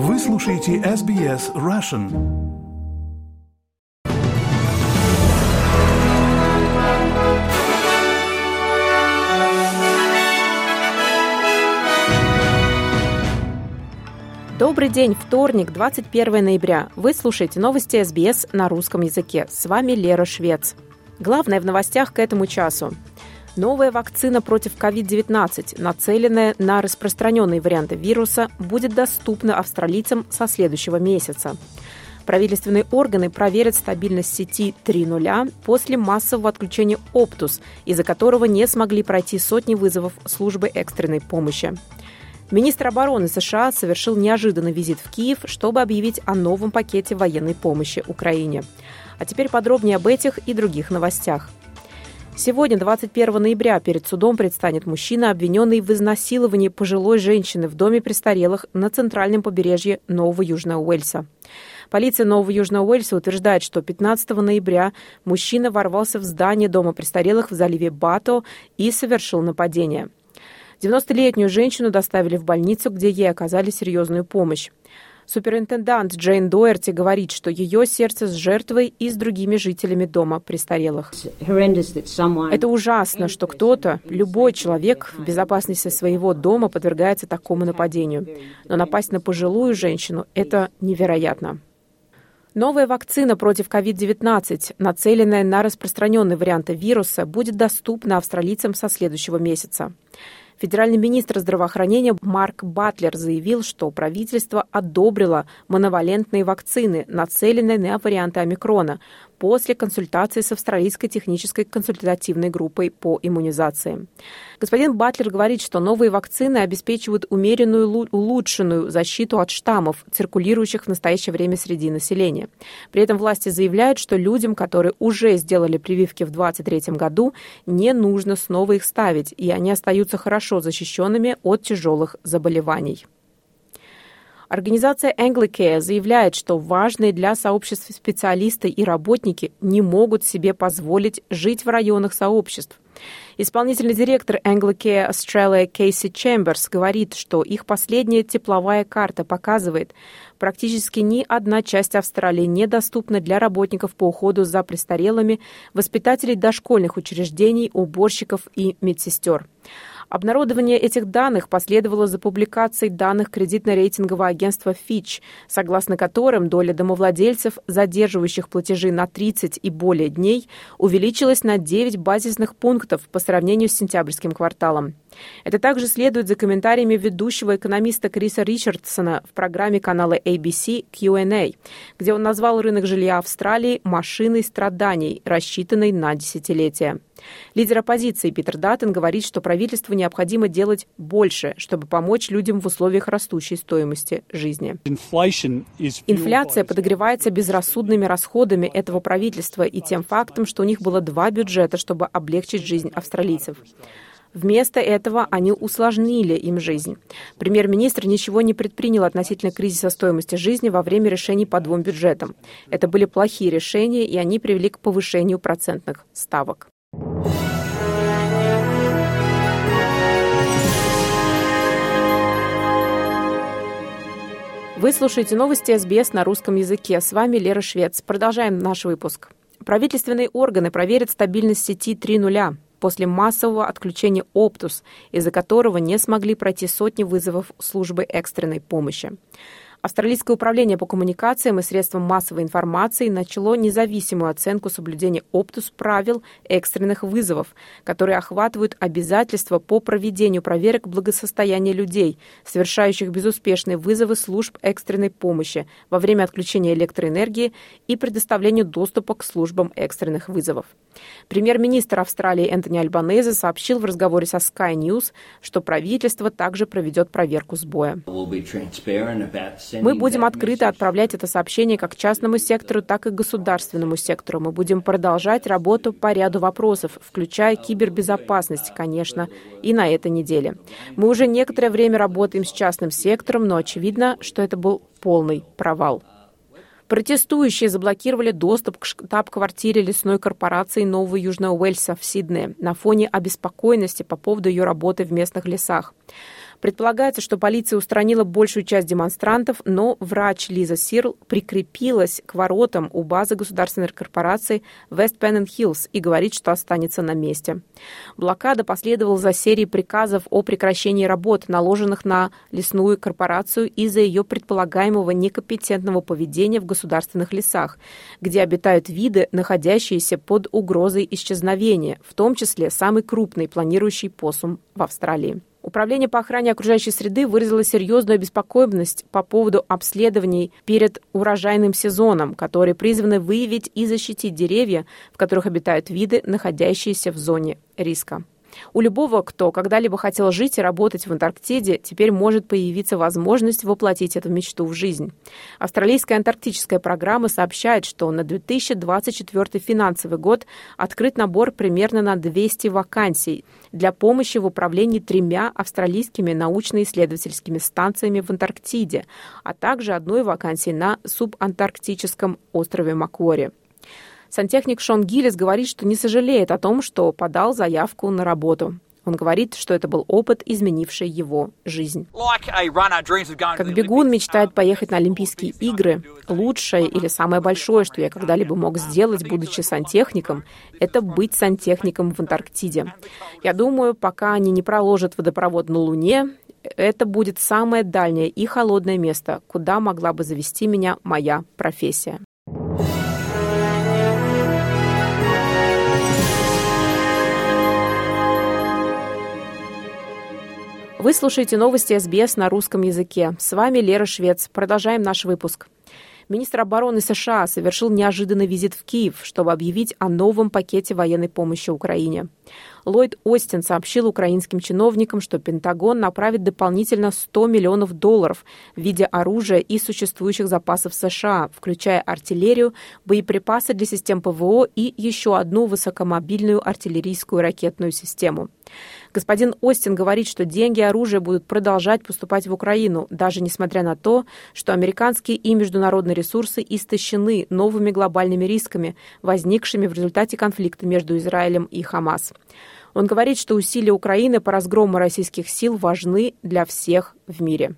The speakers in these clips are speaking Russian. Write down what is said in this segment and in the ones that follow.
Вы слушаете SBS Russian. Добрый день, вторник, 21 ноября. Вы слушаете новости СБС на русском языке. С вами Лера Швец. Главное в новостях к этому часу. Новая вакцина против COVID-19, нацеленная на распространенные варианты вируса, будет доступна австралийцам со следующего месяца. Правительственные органы проверят стабильность сети 3.0 после массового отключения Optus, из-за которого не смогли пройти сотни вызовов службы экстренной помощи. Министр обороны США совершил неожиданный визит в Киев, чтобы объявить о новом пакете военной помощи Украине. А теперь подробнее об этих и других новостях. Сегодня, 21 ноября, перед судом предстанет мужчина, обвиненный в изнасиловании пожилой женщины в доме престарелых на центральном побережье Нового Южного Уэльса. Полиция Нового Южного Уэльса утверждает, что 15 ноября мужчина ворвался в здание дома престарелых в заливе Бато и совершил нападение. 90-летнюю женщину доставили в больницу, где ей оказали серьезную помощь. Суперинтендант Джейн Дуэрти говорит, что ее сердце с жертвой и с другими жителями дома престарелых. Это ужасно, что кто-то, любой человек в безопасности своего дома подвергается такому нападению. Но напасть на пожилую женщину – это невероятно. Новая вакцина против COVID-19, нацеленная на распространенные варианты вируса, будет доступна австралийцам со следующего месяца. Федеральный министр здравоохранения Марк Батлер заявил, что правительство одобрило моновалентные вакцины, нацеленные на варианты омикрона, после консультации с Австралийской технической консультативной группой по иммунизации. Господин Батлер говорит, что новые вакцины обеспечивают умеренную улучшенную защиту от штаммов, циркулирующих в настоящее время среди населения. При этом власти заявляют, что людям, которые уже сделали прививки в 2023 году, не нужно снова их ставить, и они остаются хорошо защищенными от тяжелых заболеваний. Организация Anglicare заявляет, что важные для сообществ специалисты и работники не могут себе позволить жить в районах сообществ. Исполнительный директор Anglicare Australia Кейси Чемберс говорит, что их последняя тепловая карта показывает, практически ни одна часть Австралии недоступна для работников по уходу за престарелыми, воспитателей дошкольных учреждений, уборщиков и медсестер. Обнародование этих данных последовало за публикацией данных кредитно-рейтингового агентства Fitch, согласно которым доля домовладельцев, задерживающих платежи на 30 и более дней, увеличилась на 9 базисных пунктов по сравнению с сентябрьским кварталом. Это также следует за комментариями ведущего экономиста Криса Ричардсона в программе канала ABC Q&A, где он назвал рынок жилья Австралии машиной страданий, рассчитанной на десятилетия. Лидер оппозиции Питер Даттен говорит, что правительству необходимо делать больше, чтобы помочь людям в условиях растущей стоимости жизни. Инфляция подогревается безрассудными расходами этого правительства и тем фактом, что у них было два бюджета, чтобы облегчить жизнь австралийцев. Вместо этого они усложнили им жизнь. Премьер-министр ничего не предпринял относительно кризиса стоимости жизни во время решений по двум бюджетам. Это были плохие решения, и они привели к повышению процентных ставок. Вы слушаете новости СБС на русском языке. С вами Лера Швец. Продолжаем наш выпуск. Правительственные органы проверят стабильность сети 3.0 после массового отключения Оптус, из-за которого не смогли пройти сотни вызовов службы экстренной помощи. Австралийское управление по коммуникациям и средствам массовой информации начало независимую оценку соблюдения Оптус правил экстренных вызовов, которые охватывают обязательства по проведению проверок благосостояния людей, совершающих безуспешные вызовы служб экстренной помощи во время отключения электроэнергии и предоставлению доступа к службам экстренных вызовов. Премьер-министр Австралии Энтони Альбанезе сообщил в разговоре со Sky News, что правительство также проведет проверку сбоя. Мы будем открыто отправлять это сообщение как частному сектору, так и государственному сектору. Мы будем продолжать работу по ряду вопросов, включая кибербезопасность, конечно, и на этой неделе. Мы уже некоторое время работаем с частным сектором, но очевидно, что это был полный провал. Протестующие заблокировали доступ к штаб-квартире лесной корпорации Нового Южного Уэльса в Сиднее на фоне обеспокоенности по поводу ее работы в местных лесах. Предполагается, что полиция устранила большую часть демонстрантов, но врач Лиза Сирл прикрепилась к воротам у базы государственной корпорации West Penn Hills и говорит, что останется на месте. Блокада последовала за серией приказов о прекращении работ, наложенных на лесную корпорацию из-за ее предполагаемого некомпетентного поведения в государственных лесах, где обитают виды, находящиеся под угрозой исчезновения, в том числе самый крупный планирующий посум в Австралии. Управление по охране окружающей среды выразило серьезную обеспокоенность по поводу обследований перед урожайным сезоном, которые призваны выявить и защитить деревья, в которых обитают виды, находящиеся в зоне риска. У любого, кто когда-либо хотел жить и работать в Антарктиде, теперь может появиться возможность воплотить эту мечту в жизнь. Австралийская антарктическая программа сообщает, что на 2024 финансовый год открыт набор примерно на 200 вакансий для помощи в управлении тремя австралийскими научно-исследовательскими станциями в Антарктиде, а также одной вакансией на субантарктическом острове Маквори. Сантехник Шон Гиллис говорит, что не сожалеет о том, что подал заявку на работу. Он говорит, что это был опыт, изменивший его жизнь. Как бегун мечтает поехать на Олимпийские игры, лучшее или самое большое, что я когда-либо мог сделать, будучи сантехником, это быть сантехником в Антарктиде. Я думаю, пока они не проложат водопровод на Луне, это будет самое дальнее и холодное место, куда могла бы завести меня моя профессия. Вы слушаете новости СБС на русском языке. С вами Лера Швец. Продолжаем наш выпуск. Министр обороны США совершил неожиданный визит в Киев, чтобы объявить о новом пакете военной помощи Украине. Ллойд Остин сообщил украинским чиновникам, что Пентагон направит дополнительно 100 миллионов долларов в виде оружия и существующих запасов США, включая артиллерию, боеприпасы для систем ПВО и еще одну высокомобильную артиллерийскую ракетную систему. Господин Остин говорит, что деньги и оружие будут продолжать поступать в Украину, даже несмотря на то, что американские и международные ресурсы истощены новыми глобальными рисками, возникшими в результате конфликта между Израилем и Хамас. Он говорит, что усилия Украины по разгрому российских сил важны для всех в мире.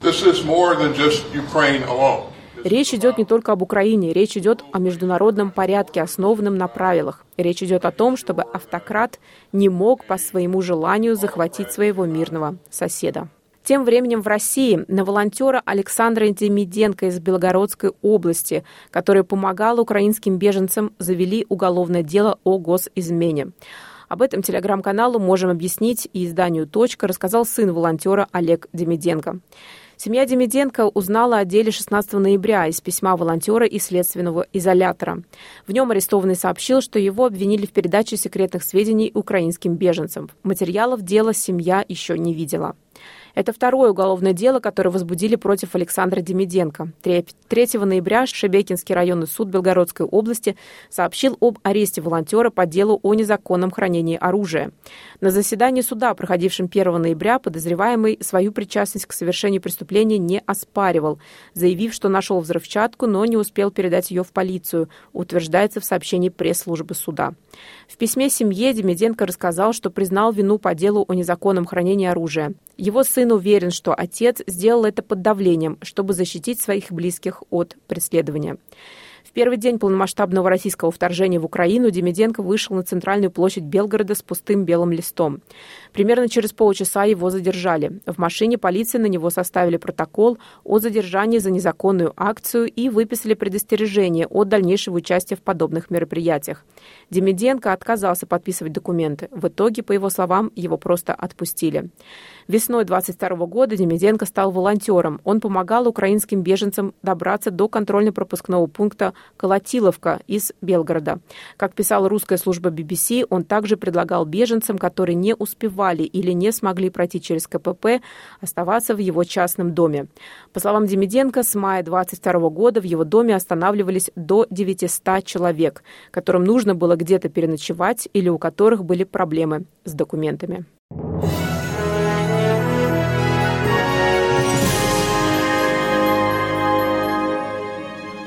Речь идет не только об Украине, речь идет о международном порядке, основанном на правилах. Речь идет о том, чтобы автократ не мог по своему желанию захватить своего мирного соседа. Тем временем в России на волонтера Александра Демиденко из Белгородской области, который помогал украинским беженцам, завели уголовное дело о госизмене. Об этом телеграм-каналу «Можем объяснить» и изданию «Точка» рассказал сын волонтера Олег Демиденко. Семья Демиденко узнала о деле 16 ноября из письма волонтера и следственного изолятора. В нем арестованный сообщил, что его обвинили в передаче секретных сведений украинским беженцам. Материалов дела семья еще не видела. Это второе уголовное дело, которое возбудили против Александра Демиденко. 3 ноября Шебекинский районный суд Белгородской области сообщил об аресте волонтера по делу о незаконном хранении оружия. На заседании суда, проходившем 1 ноября, подозреваемый свою причастность к совершению преступления не оспаривал, заявив, что нашел взрывчатку, но не успел передать ее в полицию, утверждается в сообщении пресс-службы суда. В письме семье Демиденко рассказал, что признал вину по делу о незаконном хранении оружия. Его сын уверен, что отец сделал это под давлением, чтобы защитить своих близких от преследования. В первый день полномасштабного российского вторжения в Украину Демиденко вышел на центральную площадь Белгорода с пустым белым листом. Примерно через полчаса его задержали. В машине полиции на него составили протокол о задержании за незаконную акцию и выписали предостережение от дальнейшего участия в подобных мероприятиях. Демиденко отказался подписывать документы. В итоге, по его словам, его просто отпустили. Весной 22 года Демиденко стал волонтером. Он помогал украинским беженцам добраться до контрольно-пропускного пункта Колотиловка из Белгорода. Как писала русская служба BBC, он также предлагал беженцам, которые не успевали или не смогли пройти через КПП, оставаться в его частном доме. По словам Демиденко, с мая 22 года в его доме останавливались до 900 человек, которым нужно было где-то переночевать или у которых были проблемы с документами.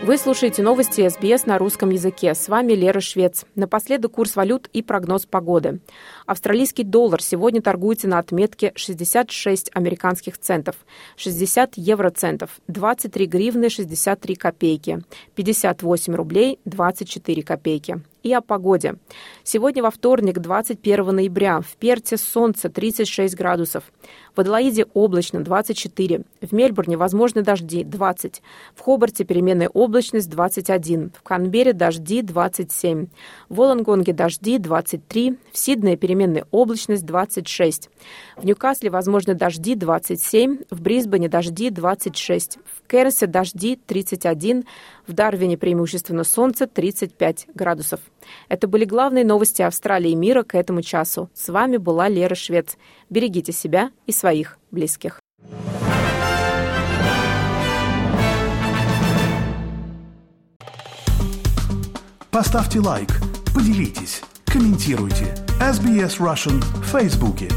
Вы слушаете новости СБС на русском языке. С вами Лера Швец. Напоследок курс валют и прогноз погоды. Австралийский доллар сегодня торгуется на отметке 66 американских центов, 60 евроцентов, 23 гривны 63 копейки, 58 рублей 24 копейки и о погоде. Сегодня во вторник, 21 ноября, в Перте солнце 36 градусов, в Аделаиде облачно 24, в Мельбурне возможны дожди 20, в Хобарте переменная облачность 21, в Канбере дожди 27, в Волонгонге дожди 23, в Сиднее переменная облачность 26, в Ньюкасле возможны дожди 27, в Брисбене дожди 26, в Керсе дожди 31, в Дарвине преимущественно солнце 35 градусов. Это были главные новости Австралии и мира к этому часу. С вами была Лера Швец. Берегите себя и своих близких. Поставьте лайк, поделитесь, комментируйте. SBS Russian в Фейсбуке.